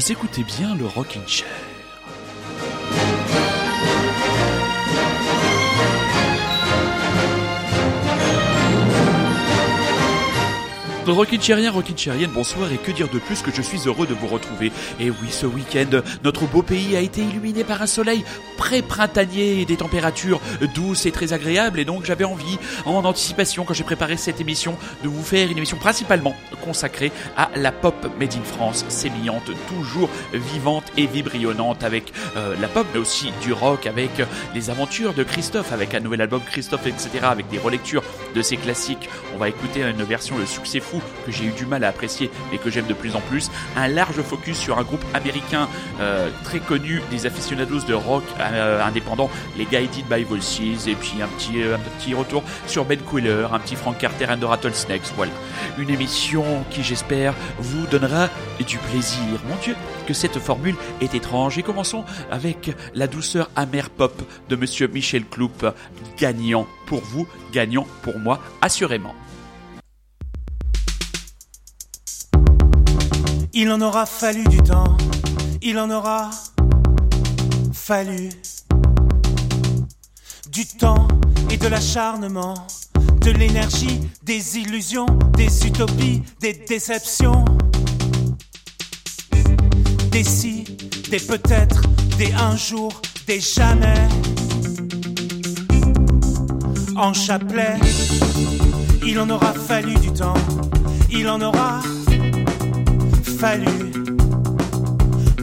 Vous écoutez bien le Rockin' Chair. Rockin' Chérien, Rockin' Chérienne, bonsoir et que dire de plus que je suis heureux de vous retrouver. Et oui, ce week-end, notre beau pays a été illuminé par un soleil pré-printanier et des températures douces et très agréables et donc j'avais envie, en anticipation quand j'ai préparé cette émission, de vous faire une émission principalement consacrée à la pop made in France, sémillante, toujours vivante et vibrillonnante avec euh, la pop mais aussi du rock, avec les aventures de Christophe, avec un nouvel album Christophe, etc., avec des relectures de ses classiques. On va écouter une version Le Succès Fou que j'ai eu du mal à apprécier mais que j'aime de plus en plus. Un large focus sur un groupe américain euh, très connu des aficionados de rock euh, indépendant, les Guided by Voices, et puis un petit, euh, un petit retour sur Ben Quiller, un petit Frank Carter and the Rattlesnakes. Voilà. Une émission qui, j'espère, vous donnera du plaisir. Mon Dieu, que cette formule est étrange. Et commençons avec la douceur amère pop de monsieur Michel Cloup, gagnant pour vous, gagnant pour moi, assurément. Il en aura fallu du temps, il en aura fallu du temps et de l'acharnement, de l'énergie, des illusions, des utopies, des déceptions, des si, des peut-être, des un jour, des jamais. En chapelet, il en aura fallu du temps, il en aura fallu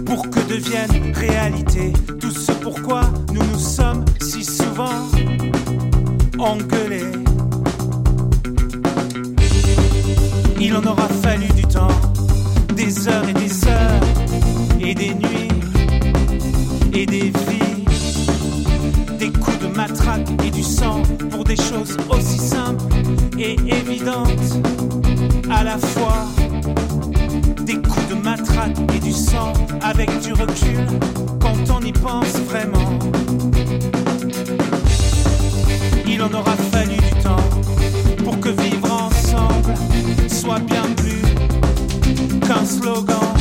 pour que devienne réalité tout ce pourquoi nous nous sommes si souvent engueulés. Il en aura fallu du temps, des heures et des heures, et des nuits, et des vies, matraque et du sang pour des choses aussi simples et évidentes à la fois des coups de matraque et du sang avec du recul quand on y pense vraiment. Il en aura fallu du temps pour que vivre ensemble soit bien plus qu'un slogan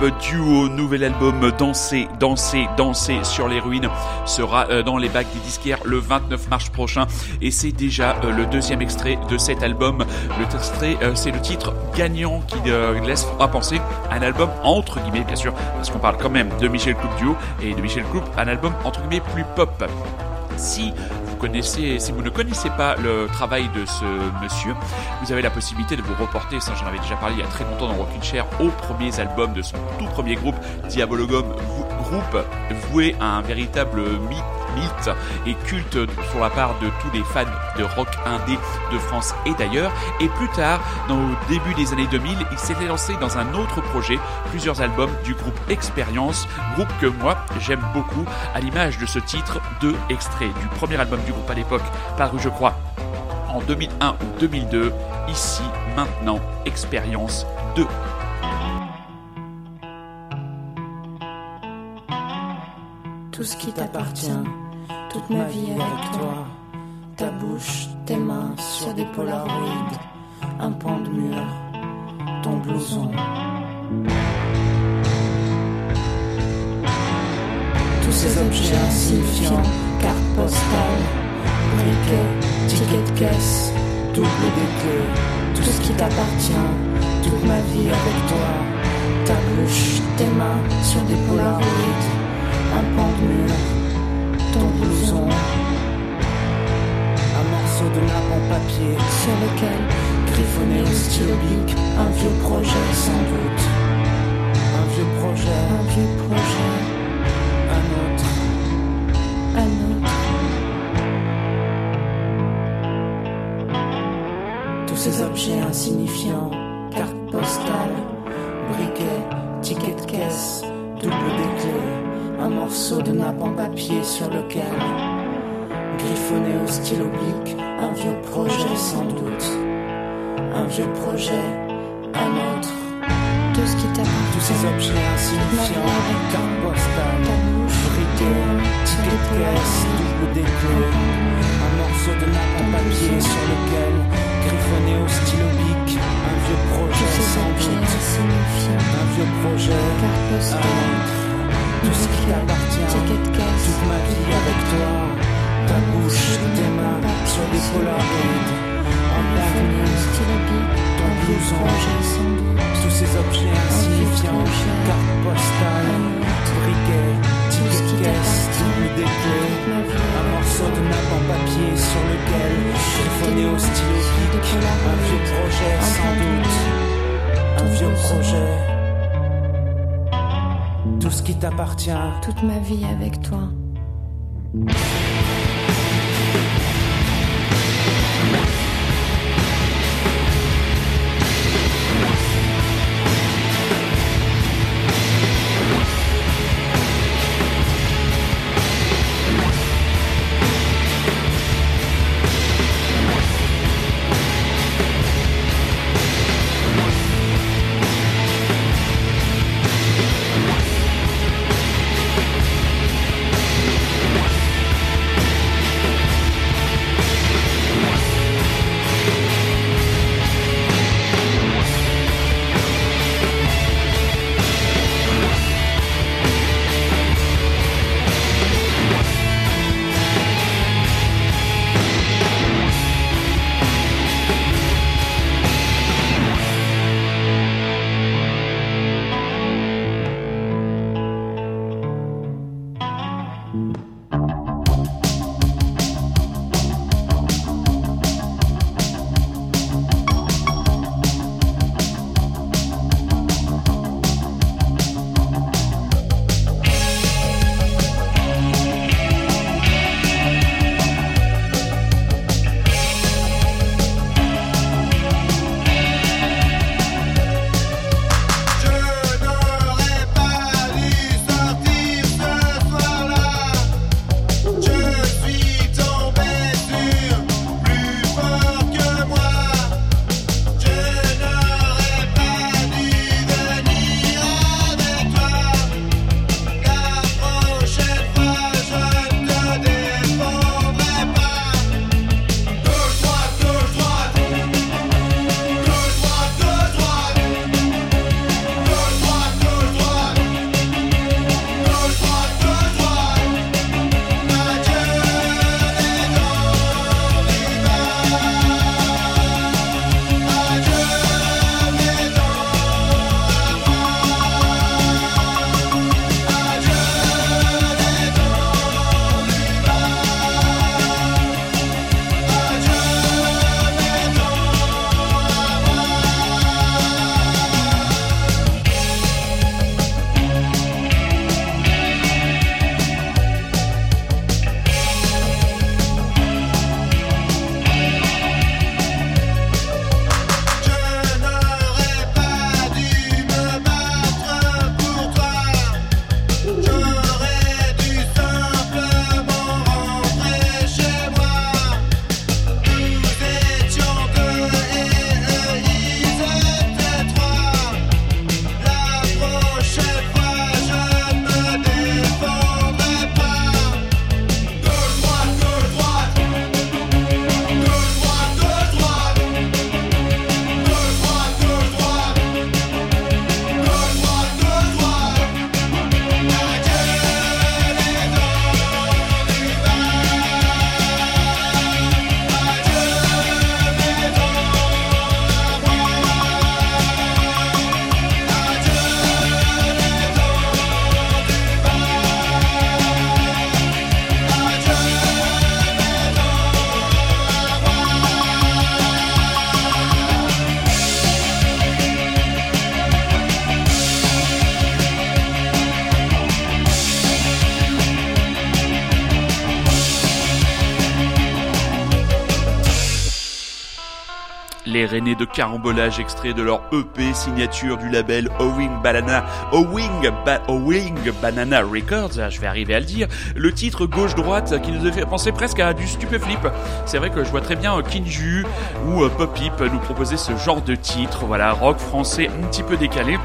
duo, nouvel album Danser, Danser, Danser sur les ruines sera euh, dans les bacs des disquaires le 29 mars prochain et c'est déjà euh, le deuxième extrait de cet album. Le extrait, euh, c'est le titre Gagnant qui laisse à penser un album entre guillemets bien sûr parce qu'on parle quand même de Michel Cloup duo et de Michel Cloup, un album entre guillemets plus pop. Si connaissez, si vous ne connaissez pas le travail de ce monsieur, vous avez la possibilité de vous reporter, ça j'en avais déjà parlé il y a très longtemps dans Rockin' Chair, aux premiers albums de son tout premier groupe, Diabologum, groupe voué à un véritable mythe et culte sur la part de tous les fans de rock indé de France et d'ailleurs. Et plus tard, dans le début des années 2000, il s'était lancé dans un autre projet, plusieurs albums du groupe Expérience, groupe que moi j'aime beaucoup, à l'image de ce titre, deux extraits du premier album du groupe à l'époque, paru je crois en 2001 ou 2002. Ici, maintenant, Expérience 2. tout ce qui t'appartient, toute ma vie avec toi. Ta bouche, tes mains sur des polaroïdes, un pan de mur, ton blouson. Tous ces objets insignifiants, cartes postales, briquets, tickets de caisse, double des tout ce qui t'appartient, toute ma vie avec toi. Ta bouche, tes mains sur des polaroïdes, un pan de mur, ton blouson. Morceau de nappe en papier sur lequel griffonné au stylo bic un vieux projet sans doute. Un vieux projet, Un vieux projet, un autre. un autre. Tous ces objets insignifiants, cartes postales, briquets, tickets de caisse, double des un morceau de nappe en papier sur lequel, griffonné au stylo bic, un vieux projet sans doute. Un vieux projet, un autre. Tout ce qui Tous t'appartient. ces objets insignifiants, Ta bouche, briquets, tickets de caisse, double des clés. Un morceau de nappe en papier sur lequel, griffonné au stylo bic, un vieux tous projet sans doute. Un vieux projet, un autre. Tout ce qui t'appartient, ticket de caisse, toute ma vie avec toi. Ta bouche, tes mains sur des polaroïdes. En bic, ton blouson. tous ces objets insignifiants, cartes postales, briquets, tickets caisse, double des. Un morceau de nappe en papier sur lequel, griffonné au stylo bic, un vieux projet sans doute. Un vieux projet. Tout ce qui t'appartient. Toute ma vie avec toi. Air de carambolage extrait de leur EP signature du label Owing Banana, Owing, ba Owing Banana Records, ah, je vais arriver à le dire, le titre gauche-droite qui nous a fait penser presque à du stupeflip. C'est vrai que je vois très bien Kinju ou Pop Hip nous proposer ce genre de titre, voilà, rock français un petit peu décalé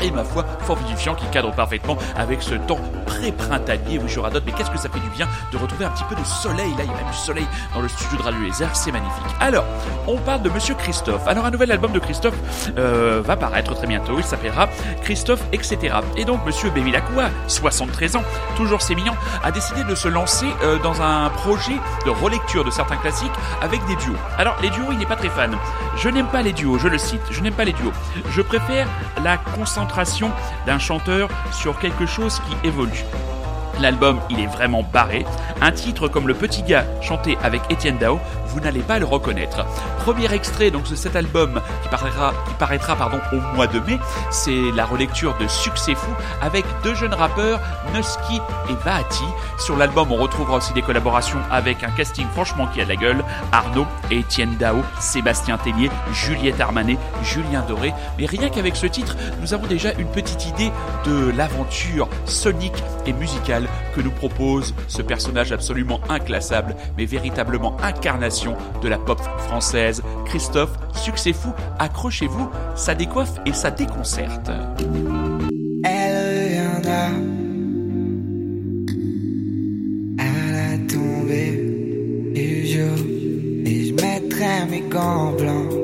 et ma foi fort vivifiant qui cadre parfaitement avec ce temps pré-printanier. Oui, je radote, mais qu'est-ce que ça fait du bien de retrouver un petit peu de soleil. Là, il y a du soleil dans le studio de Radio Lézard, c'est magnifique. Alors, on parle de Monsieur Christophe. Alors, un nouvel album de Christophe euh, va paraître très bientôt. Il s'appellera Christophe, etc. Et donc, Monsieur Bévilacqua, 73 ans, toujours sémillant, a décidé de se lancer euh, dans un projet de relecture de certains classiques avec des duos. Alors, les duos, il n'est pas très fan. Je n'aime pas les duos, je le cite, je n'aime pas les duos. Je préfère la concentration d'un chanteur sur quelque chose qui évolue. L'album, il est vraiment barré. Un titre comme Le Petit Gars, chanté avec Étienne Dao, vous n'allez pas le reconnaître. Premier extrait donc de cet album qui paraîtra, au mois de mai, c'est la relecture de Succès Fou avec deux jeunes rappeurs, Nusky et Vahati. Sur l'album, on retrouvera aussi des collaborations avec un casting franchement qui a la gueule, Arnaud Étienne Dao, Sébastien Tellier, Juliette Armanet, Julien Doré. Mais rien qu'avec ce titre, nous avons déjà une petite idée de l'aventure sonique et musicale que nous propose ce personnage absolument inclassable, mais véritablement incarnation de la pop française. Christophe, succès fou, accrochez-vous, ça décoiffe et ça déconcerte. Elle à la tombée du et je mettrai mes gants blancs.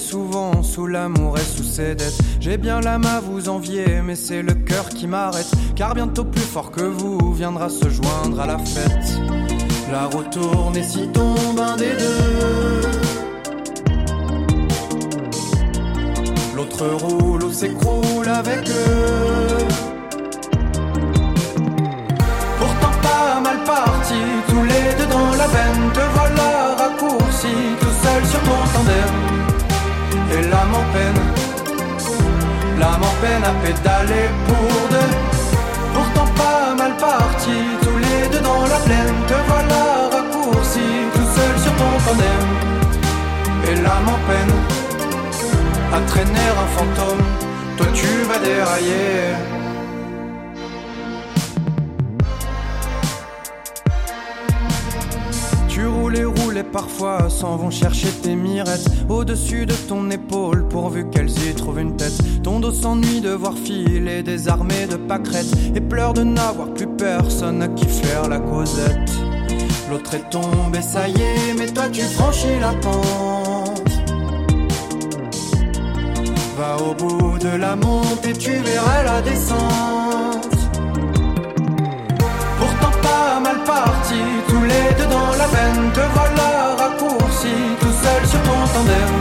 Souvent sous l'amour et sous ses dettes. J'ai bien l'âme à vous envier, mais c'est le cœur qui m'arrête. Car bientôt plus fort que vous viendra se joindre à la fête. La roue tourne et s'y tombe un des deux. L'autre roule ou s'écroule avec eux. Pourtant pas mal parti, tous les deux dans la veine. Te voilà raccourci, tout seul sur ton tandem. Et l'âme en peine, l'âme en peine à pédaler pour deux. Pourtant pas mal parti, tous les deux dans la plaine. Te voilà raccourci, tout seul sur ton tandem. Et l'âme en peine à traîner un fantôme. Toi tu vas dérailler. Parfois s'en vont chercher tes mirettes au-dessus de ton épaule pourvu qu'elles y trouvent une tête. Ton dos s'ennuie de voir filer des armées de pâquerettes et pleure de n'avoir plus personne à qui faire la causette. L'autre est tombé, ça y est, mais toi tu franchis la pente. Va au bout de la montée, tu verras la descente. Mal parti, tous les deux dans la veine. Te voilà raccourci, tout seul sur ton tandem.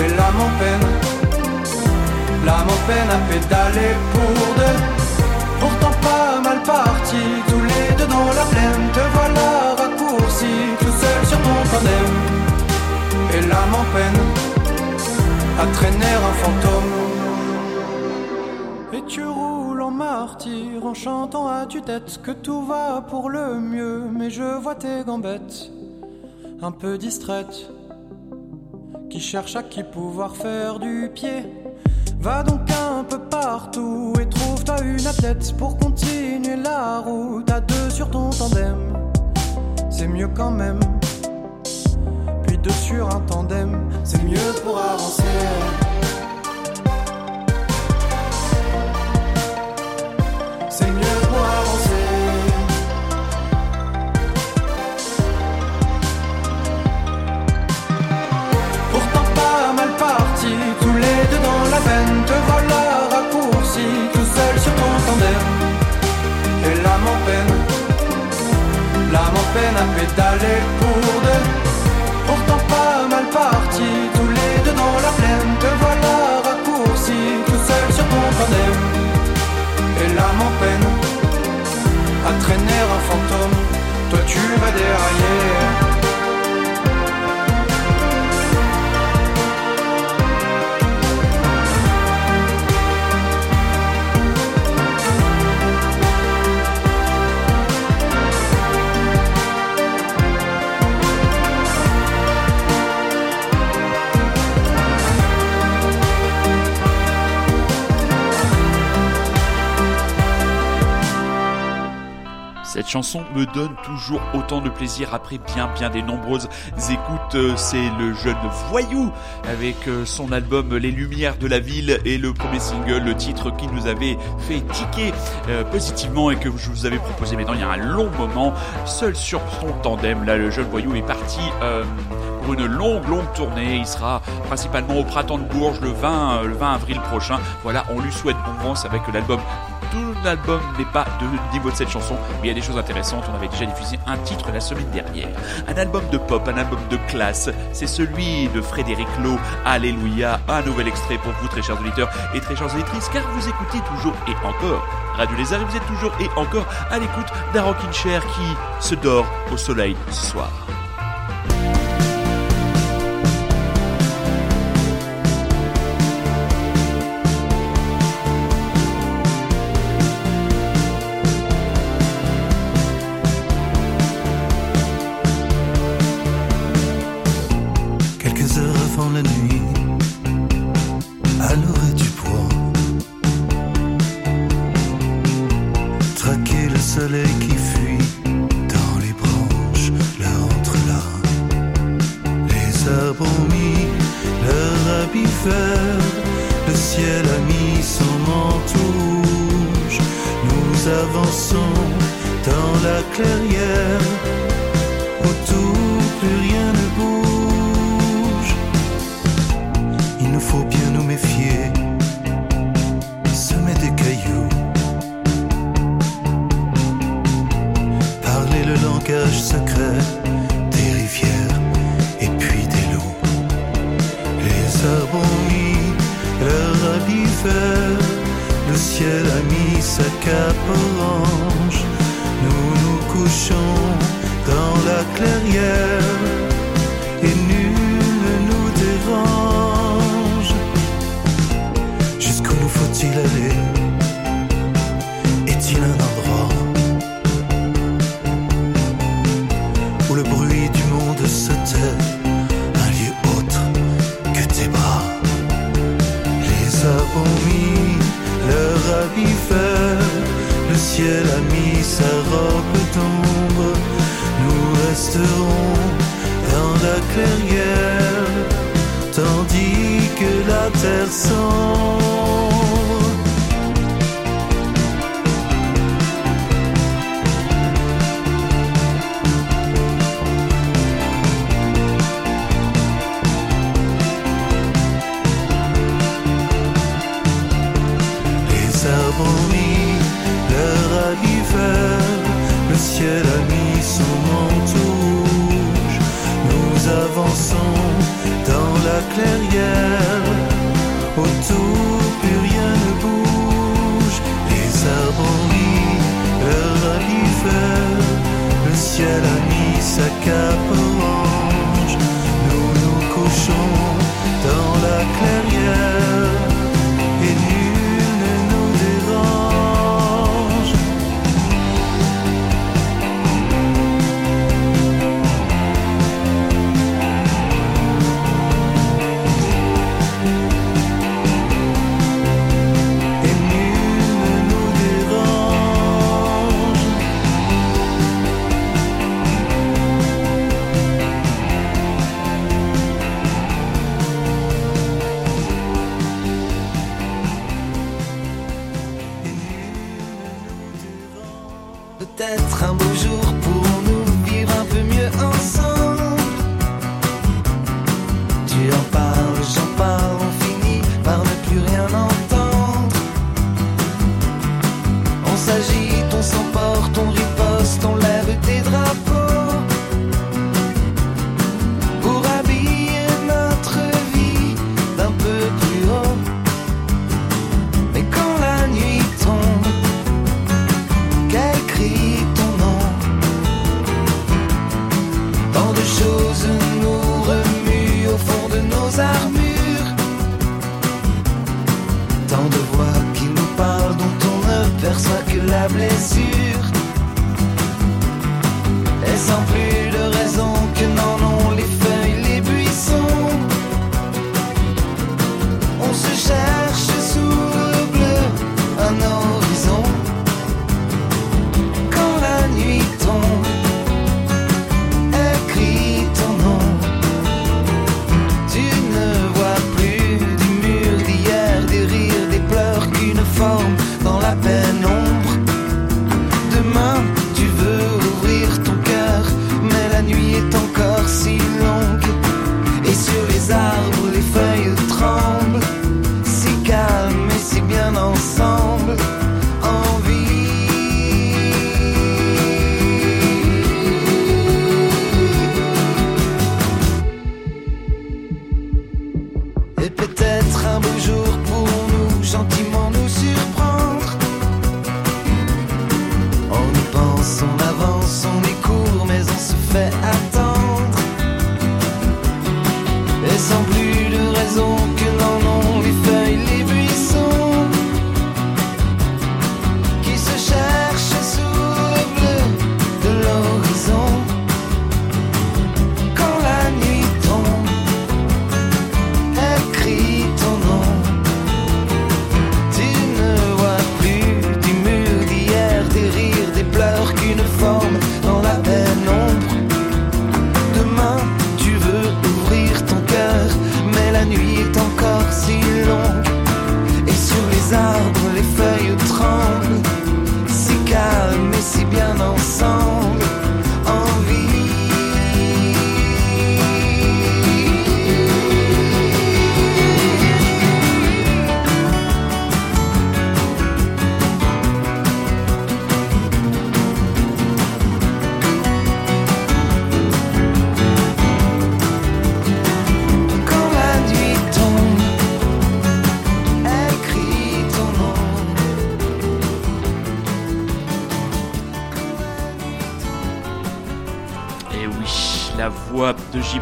Et l'âme en peine, l'âme en peine à pédaler pour deux. Pourtant pas mal parti, tous les deux dans la plaine. Te voilà raccourci, tout seul sur ton tandem. Et l'âme en peine à traîner un fantôme. Et tu roules martyr en chantant à tue-tête que tout va pour le mieux, mais je vois tes gambettes un peu distraites qui cherchent à qui pouvoir faire du pied. Va donc un peu partout et trouve-toi une athlète pour continuer la route à deux sur ton tandem. C'est mieux quand même. Puis deux sur un tandem, c'est mieux pour avancer. C'est mieux pour avancer. Pourtant pas mal parti, tous les deux dans la veine. Te voilà raccourci, tout seul sur ton tandem. Et l'âme en peine, l'âme en peine à pédaler pour deux. Pourtant pas mal parti, tous les deux dans la plaine. Chanson me donne toujours autant de plaisir après bien bien des nombreuses écoutes. Euh, C'est le jeune voyou avec euh, son album Les Lumières de la Ville et le premier single, le titre qui nous avait fait tiquer euh, positivement et que je vous avais proposé maintenant il y a un long moment, seul sur son tandem. Là, le jeune voyou est parti pour une longue longue tournée. Il sera principalement au printemps de Bourges le 20 euh, le 20 avril prochain. Voilà, on lui souhaite bon vent avec l'album tout l'album n'est pas de niveau de cette chanson, mais il y a des choses intéressantes. On avait déjà diffusé un titre la semaine dernière. Un album de pop, un album de classe. C'est celui de Frédéric Lowe. Alléluia. Un nouvel extrait pour vous, très chers auditeurs et très chères auditrices, car vous écoutez toujours et encore Radio Lézard et vous êtes toujours et encore à l'écoute d'un rockin' chair qui se dort au soleil ce soir. soleil qui fuit dans les branches, là entre là. Les arbres ont mis leur habit vert, le ciel a mis son manteau. Nous avançons dans la clairière, autour plus rien ne bouge. Il nous faut bien nous méfier langage secret des rivières et puis des loups. Les arbres ont mis leur habit vert, le ciel a mis sa cape orange. Nous nous couchons dans la clairière elle a mis sa robe d'ombre, nous resterons dans la clairière, tandis que la terre sombre.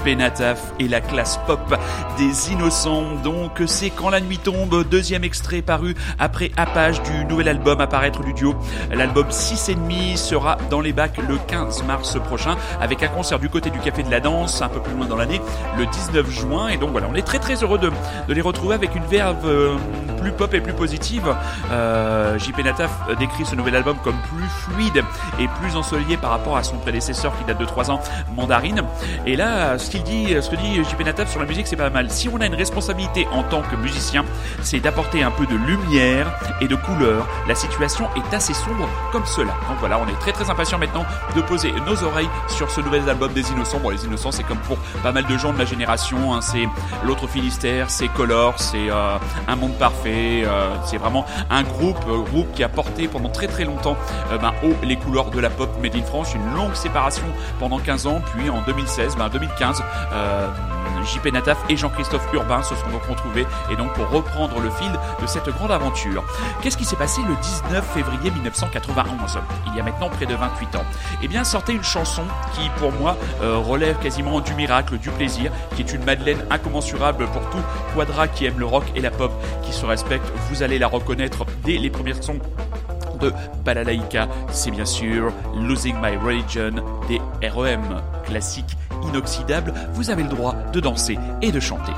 De JP Nataf et la classe pop des innocents. Donc c'est Quand la nuit tombe, deuxième extrait paru après Apage du nouvel album à paraître du duo. L'album 6 et demi sera dans les bacs le 15 mars prochain avec un concert du côté du Café de la Danse un peu plus loin dans l'année le 19 juin. Et donc voilà, on est très très heureux de, de les retrouver avec une verve euh, plus pop et plus positive. Euh, JP Nataf décrit ce nouvel album comme plus fluide et plus ensoleillé par rapport à son prédécesseur qui date de 3 ans, Mandarine. Et là, qu'il dit, ce que dit JP Nataf sur la musique, c'est pas mal. Si on a une responsabilité en tant que musicien, c'est d'apporter un peu de lumière et de couleur. La situation est assez sombre comme cela. Donc voilà, on est très très impatient maintenant de poser nos oreilles sur ce nouvel album des Innocents. Bon, les Innocents, c'est comme pour pas mal de gens de ma génération. Hein. c'est l'autre Finistère, c'est Color, c'est euh, un monde parfait. Euh, c'est vraiment un groupe, euh, groupe qui a porté pendant très très longtemps ben, haut les couleurs de la pop made in France. Une longue séparation pendant 15 ans, puis en 2016, ben 2015. JP Nataf et Jean-Christophe Urbain se sont donc retrouvés et donc pour reprendre le fil de cette grande aventure. Qu'est-ce qui s'est passé le 19 février 1991 Il y a maintenant près de 28 ans. Eh bien, sortait une chanson qui, pour moi, euh, relève quasiment du miracle, du plaisir, qui est une Madeleine incommensurable pour tout quadra qui aime le rock et la pop, qui se respecte. Vous allez la reconnaître dès les premiers sons de Balalaika, c'est bien sûr Losing My Religion des REM, classique inoxydable, vous avez le droit de danser et de chanter.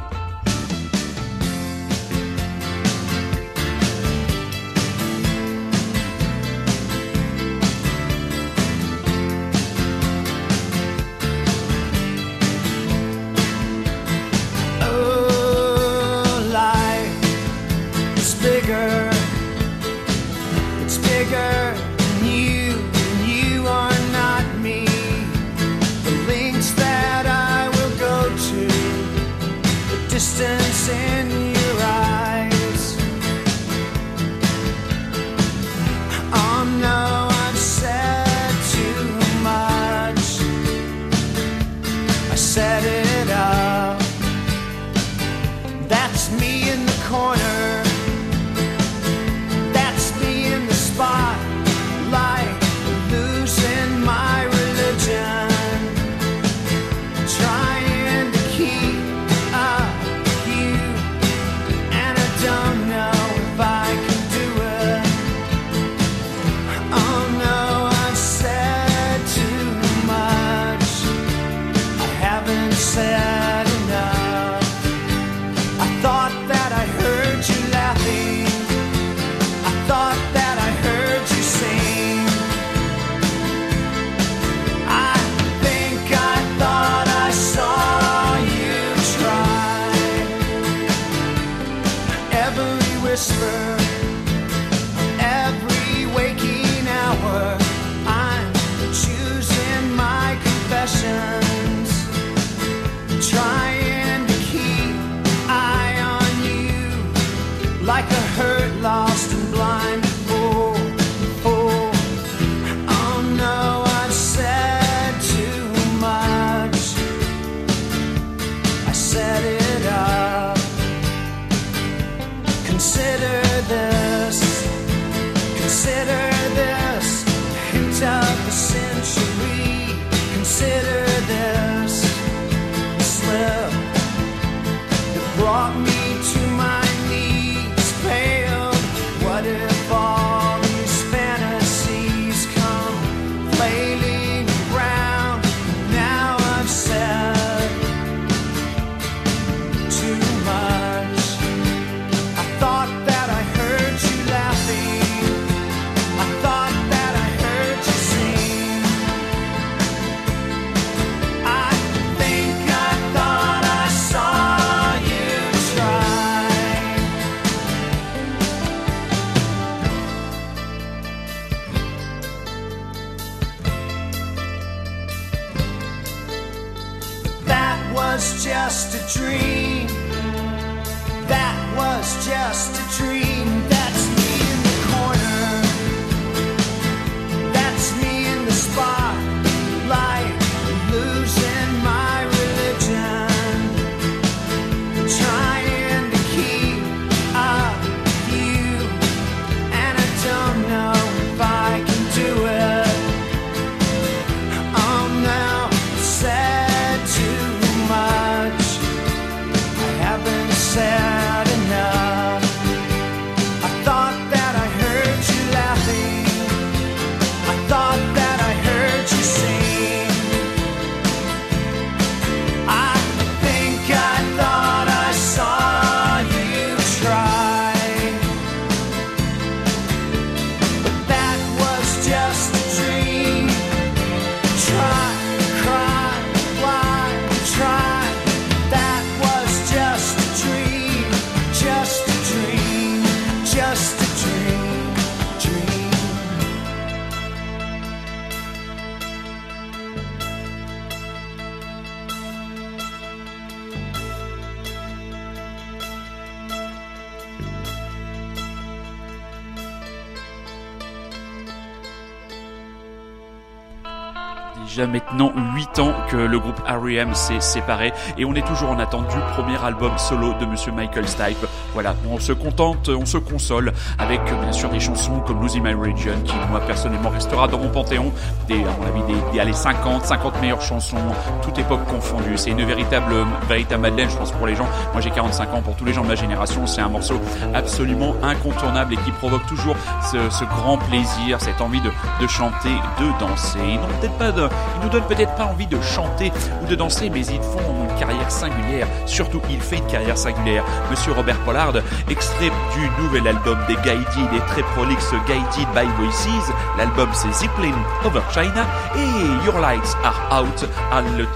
Le groupe R.E.M. s'est séparé et on est toujours en attente du premier album solo de Monsieur Michael Stipe. Voilà, on se contente, on se console avec bien sûr des chansons comme Losing My Religion qui moi personnellement restera dans mon panthéon des, à mon avis, des, des 50, 50 meilleures chansons, toute époque confondue. C'est une véritable, véritable Madeleine, je pense, pour les gens. Moi j'ai 45 ans, pour tous les gens de ma génération, c'est un morceau absolument incontournable et qui provoque toujours ce, ce grand plaisir, cette envie de, de chanter, de danser. Ils n'ont peut-être pas de, ils nous donnent peut-être pas envie de chanter ou de danser, mais ils font une carrière singulière. Surtout, il fait une carrière singulière. Monsieur Robert Pollard, extrait du nouvel album des Guided et très prolixe Guided by Voices. L'album c'est Ziplin Over China et Your Lights Are Out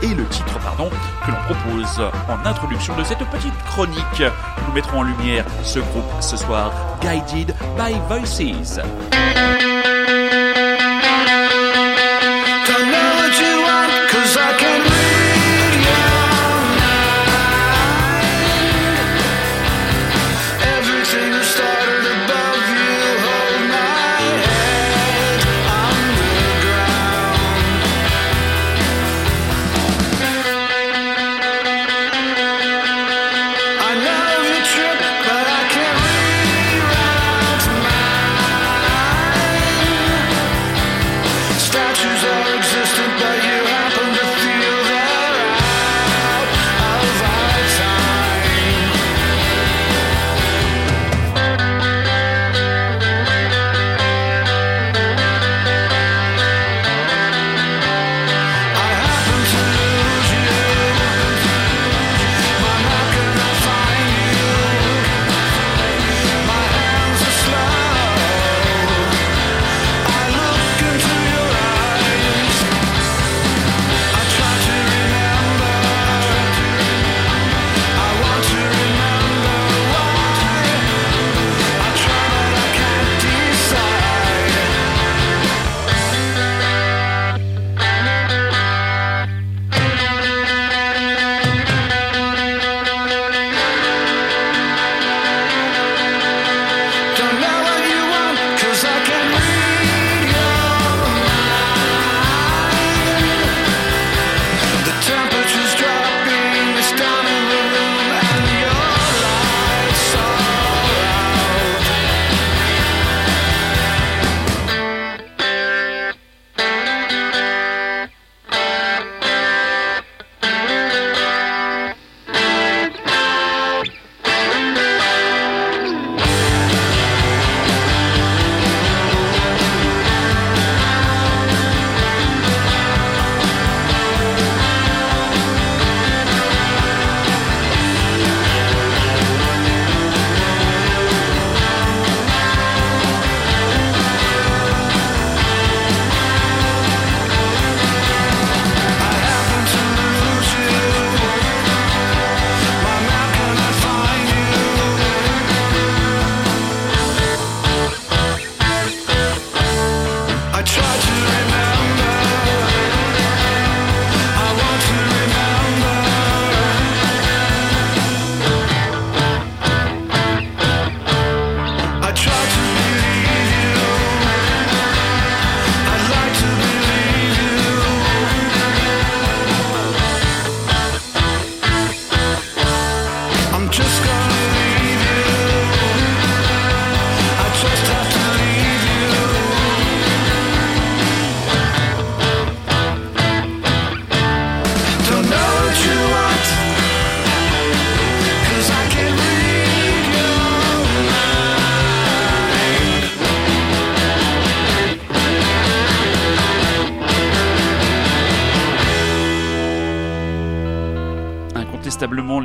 et le titre pardon que l'on propose en introduction de cette petite chronique. Nous mettrons en lumière ce groupe ce soir, Guided by Voices.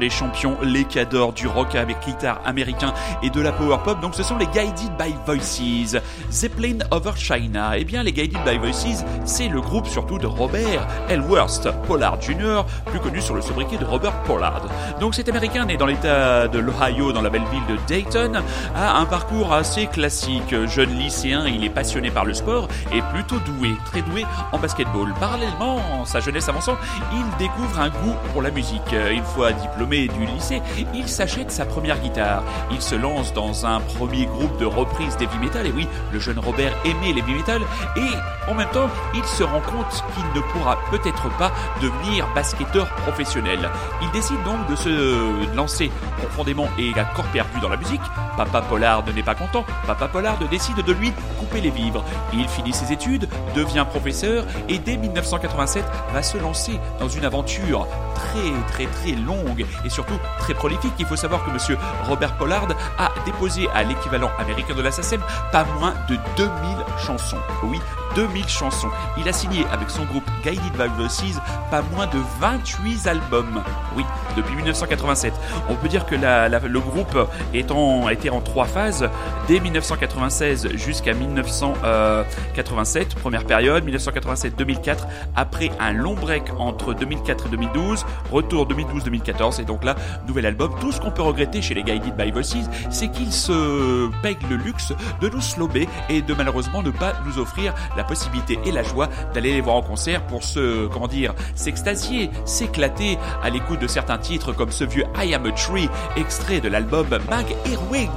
Les champions, les cadors du rock avec guitare américain et de la power pop. Donc ce sont les Guided by Voices. Zeppelin Over China. Eh bien les Guided by Voices, c'est le groupe surtout de Robert Elworth Pollard Jr., plus connu sur le sobriquet de Robert Pollard. Donc cet américain né dans l'état de l'Ohio, dans la belle ville de Dayton, a un parcours assez classique. Jeune lycéen, il est passionné par le sport et plutôt doué, très doué en basketball. Parallèlement, sa jeunesse avançant, il découvre un goût pour la musique. Une fois fois du lycée, il s'achète sa première guitare. Il se lance dans un premier groupe de reprise d'heavy metal, et oui, le jeune Robert aimait l'heavy metal, et en même temps, il se rend compte qu'il ne pourra peut-être pas devenir basketteur professionnel. Il décide donc de se lancer profondément et à corps perdu dans la musique. Papa Pollard n'est pas content, Papa Pollard décide de lui couper les vivres. Il finit ses études, devient professeur, et dès 1987 va se lancer dans une aventure très très très longue et surtout très prolifique. Il faut savoir que monsieur Robert Pollard a déposé à l'équivalent américain de la SACEM pas moins de 2000 chansons. Oui, 2000 chansons. Il a signé avec son groupe Guided by Voices pas moins de 28 albums. Oui, depuis 1987. On peut dire que le groupe est en, été en trois phases. Dès 1996 jusqu'à 1987, première période, 1987-2004, après un long break entre 2004 et 2012, retour 2012-2014, et donc là, nouvel album. Tout ce qu'on peut regretter chez les Guided by Voices, c'est qu'ils se payent le luxe de nous slober et de malheureusement ne pas nous offrir la possibilité et la joie d'aller les voir en concert pour se, comment dire, s'extasier, s'éclater à l'écoute de certains titres comme ce vieux I Am a Tree, extrait de l'album Mag Earwig.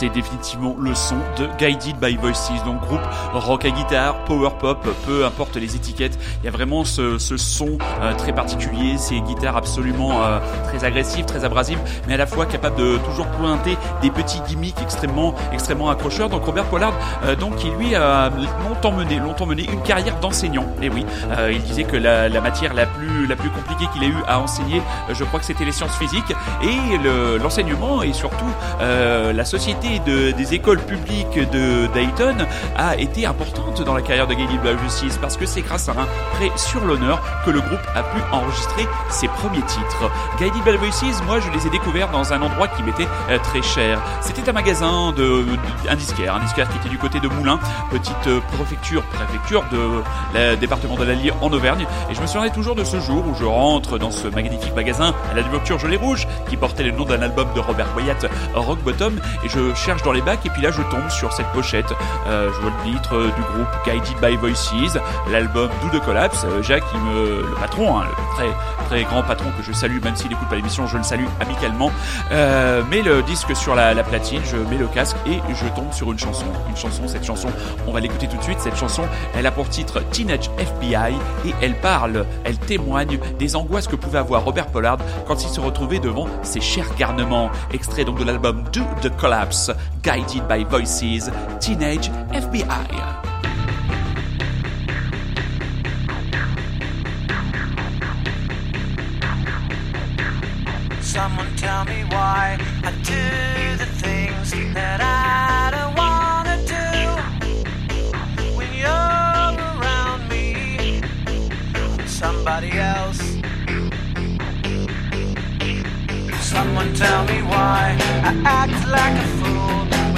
C'est définitivement le son de Guided by Voices, donc groupe rock à guitare, power pop, peu importe les étiquettes. Il y a vraiment ce, son euh, très particulier, ces guitares absolument euh, très agressives, très abrasives, mais à la fois capables de toujours pointer des petits gimmicks extrêmement, extrêmement accrocheurs. Donc Robert Pollard, euh, donc qui lui a longtemps mené, longtemps mené une carrière d'enseignant. Et oui, il disait que la, matière la plus, la plus compliquée qu'il ait eu à enseigner, je crois que c'était les sciences physiques et l'enseignement et surtout la société de, des écoles publiques de Dayton a été importante dans la carrière de Gaily Justice parce que c'est grâce à un prêt sur l'honneur que le groupe a pu enregistrer ses premiers titres. Guided by Voices, moi je les ai découverts dans un endroit qui m'était euh, très cher. C'était un magasin de, un disquaire, un disquaire qui était du côté de Moulins, petite euh, préfecture, préfecture de le département de l'Allier en Auvergne. Et je me souviens toujours de ce jour où je rentre dans ce magnifique magasin à la devanture gelée rouge qui portait le nom d'un album de Robert Wyatt, Rock Bottom, et je cherche dans les bacs et puis là je tombe sur cette pochette. Euh, je vois le titre euh, du groupe Guided by Voices, l'album Do the Collapse. Euh, Jacques, me, le patron, hein, le très très grand patron que je salue, même s'il n'écoute pas l'émission, je le salue amicalement. Euh, met le disque sur la, la, platine, je mets le casque et je tombe sur une chanson. Une chanson, cette chanson, on va l'écouter tout de suite. Cette chanson, elle a pour titre Teenage FBI et elle parle, elle témoigne des angoisses que pouvait avoir Robert Pollard quand il se retrouvait devant ses chers garnements. Extrait donc de l'album Do the Collapse, guided by voices, Teenage FBI. Someone tell me why I do the things that I don't wanna do when you're around me. Somebody else. Someone tell me why. I act like a fool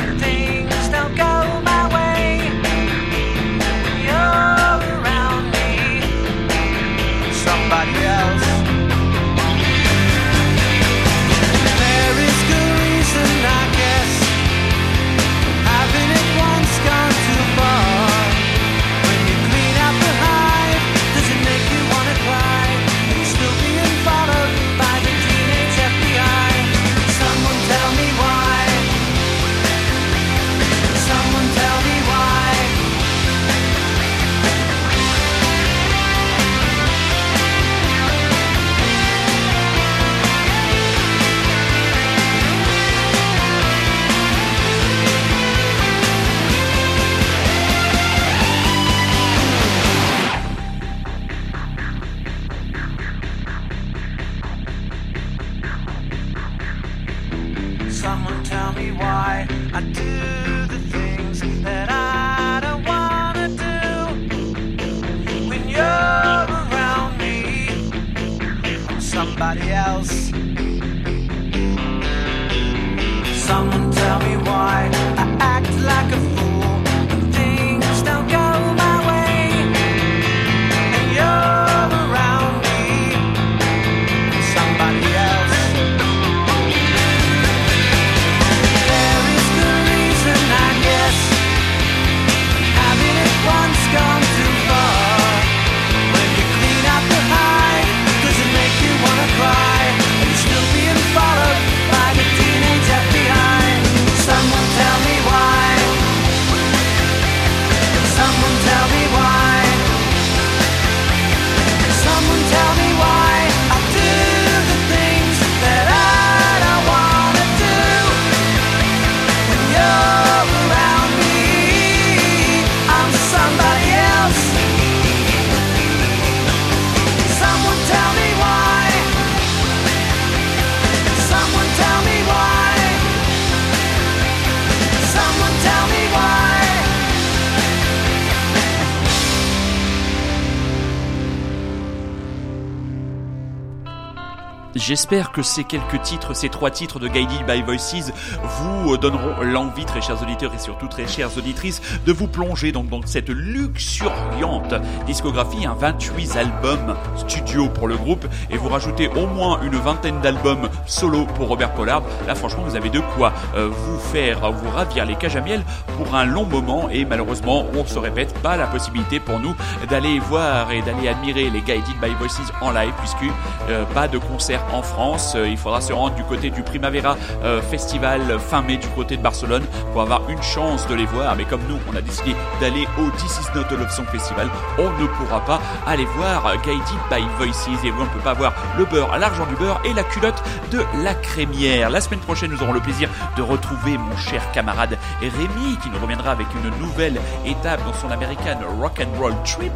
J'espère que ces quelques titres, ces trois titres de Guided by Voices vous donneront l'envie, très chers auditeurs et surtout très chères auditrices, de vous plonger donc dans cette luxuriante discographie, un 28 albums studio pour le groupe et vous rajoutez au moins une vingtaine d'albums solo pour Robert Pollard. Là, franchement, vous avez de quoi euh, vous faire, vous ravir les cages à miel pour un long moment et malheureusement, on se répète, pas la possibilité pour nous d'aller voir et d'aller admirer les Guided by Voices en live puisque euh, pas de concert en France. Euh, il faudra se rendre du côté du Primavera euh, Festival fin mai du côté de Barcelone pour avoir une chance de les voir. Mais comme nous, on a décidé d'aller au This Is Not a Love Song Festival, on ne pourra pas aller voir Guided by Voices. Et on ne peut pas voir le beurre, l'argent du beurre et la culotte de la crémière. La semaine prochaine, nous aurons le plaisir de retrouver mon cher camarade Rémi qui nous reviendra avec une nouvelle étape dans son American Rock and Roll Trip.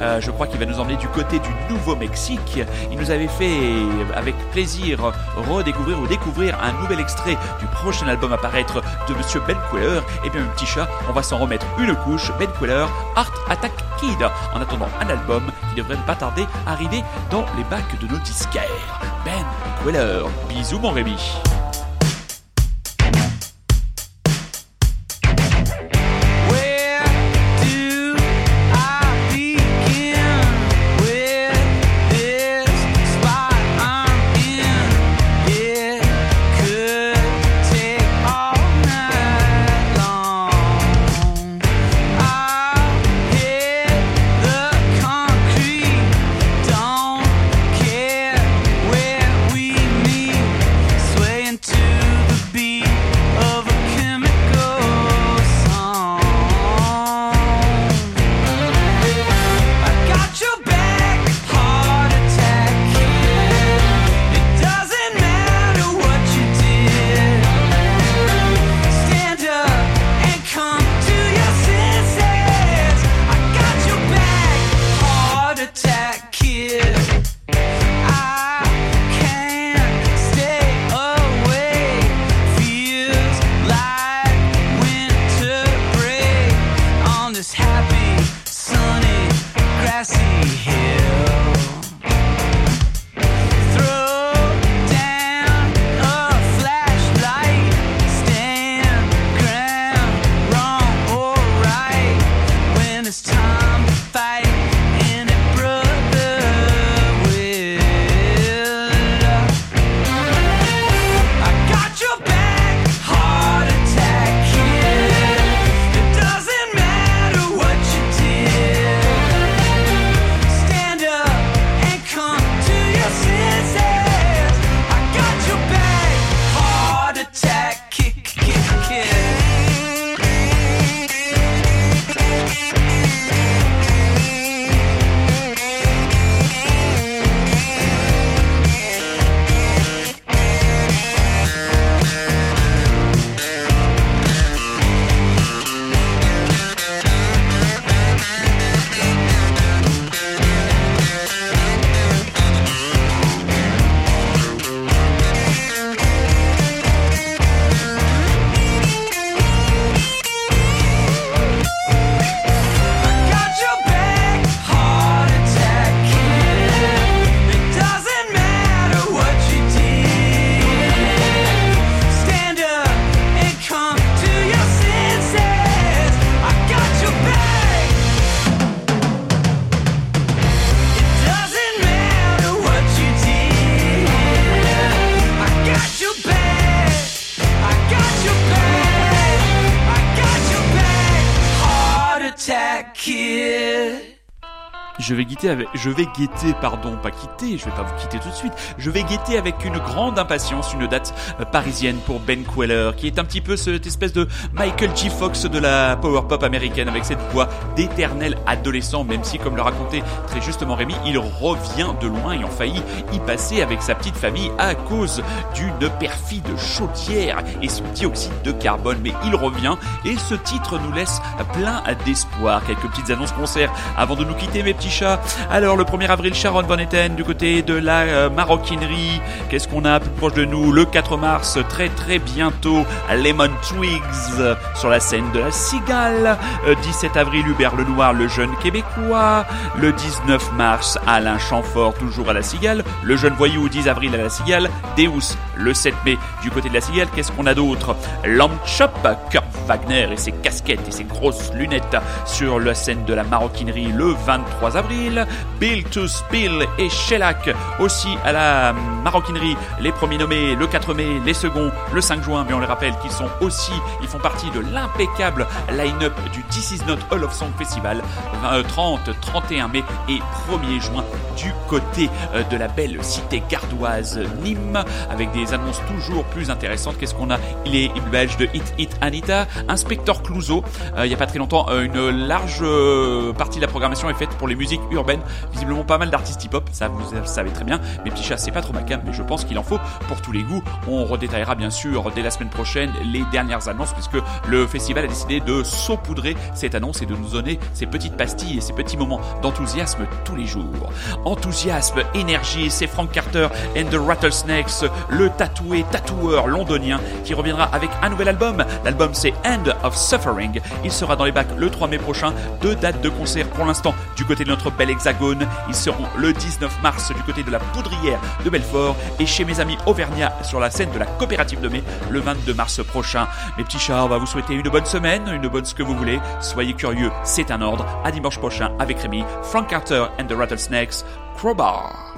Euh, je crois qu'il va nous emmener du côté du Nouveau-Mexique. Il nous avait fait avec plaisir redécouvrir ou découvrir un nouvel extrait du prochain album à paraître de Monsieur Ben Queller. Et bien, mon petit chat, on va s'en remettre une couche. Ben Queller, Art Attack Kid. En attendant un album qui devrait pas tarder à arriver dans les bacs de nos disquaires. Ben Queller. Bisous, mon Rémi. Je vais guetter pardon, pas quitter, je vais pas vous quitter tout de suite. Je vais guetter avec une grande impatience une date euh, parisienne pour Ben Queller, qui est un petit peu cette espèce de Michael G. Fox de la power pop américaine avec cette voix d'éternel adolescent, même si, comme le racontait très justement Rémi, il revient de loin ont failli y passer avec sa petite famille à cause d'une perfide chaudière et son dioxyde de carbone. Mais il revient et ce titre nous laisse plein d'espoir. Quelques petites annonces concerts avant de nous quitter, mes petits chats. Alors, le 1er avril, Sharon Van Etten du côté de la euh, maroquinerie. Qu'est-ce qu'on a plus proche de nous? Le 4 mars, très très bientôt, Lemon Twigs sur la scène de la Cigale. Euh, 17 avril, Hubert Lenoir, le jeune québécois. Le 19 mars, Alain Chamfort, toujours à la Cigale. Le jeune voyou, 10 avril à la Cigale. Deus, le 7 mai, du côté de la Cigale. Qu'est-ce qu'on a d'autre? Lamp Chop, Kurt Wagner et ses casquettes et ses grosses lunettes sur la scène de la maroquinerie le 23 avril. Bill to Spill et Shellac aussi à la maroquinerie, les premiers nommés le 4 mai, les seconds le 5 juin, mais on les rappelle qu'ils sont aussi, ils font partie de l'impeccable line-up du This Is Not All of Song Festival, 30, 31 mai et 1er juin du côté euh, de la belle cité gardoise Nîmes, avec des annonces toujours plus intéressantes. Qu'est-ce qu'on a? Il est belge de Hit Hit Anita, Inspector Clouseau, euh, il n'y a pas très longtemps, euh, une large euh, partie de la programmation est faite pour les musiques urbaines, visiblement pas mal d'artistes hip-hop, ça vous le savez très bien, mais petit chat c'est pas trop ma mais je pense qu'il en faut pour tous les goûts. On redétaillera bien sûr dès la semaine prochaine les dernières annonces, puisque le festival a décidé de saupoudrer cette annonce et de nous donner ces petites pastilles et ces petits moments d'enthousiasme tous les jours. Enthousiasme, énergie, c'est Frank Carter and the Rattlesnakes, le tatoué tatoueur londonien qui reviendra avec un nouvel album. L'album c'est End of Suffering. Il sera dans les bacs le 3 mai prochain. Deux dates de concert pour l'instant du côté de notre bel Ils seront le 19 mars du côté de la Poudrière de Belfort et chez mes amis Auvergnat sur la scène de la coopérative de mai le 22 mars prochain. Mes petits chats, on va vous souhaiter une bonne semaine, une bonne ce que vous voulez. Soyez curieux, c'est un ordre. À dimanche prochain avec Rémi, Frank Carter and the Rattlesnakes, Crowbar.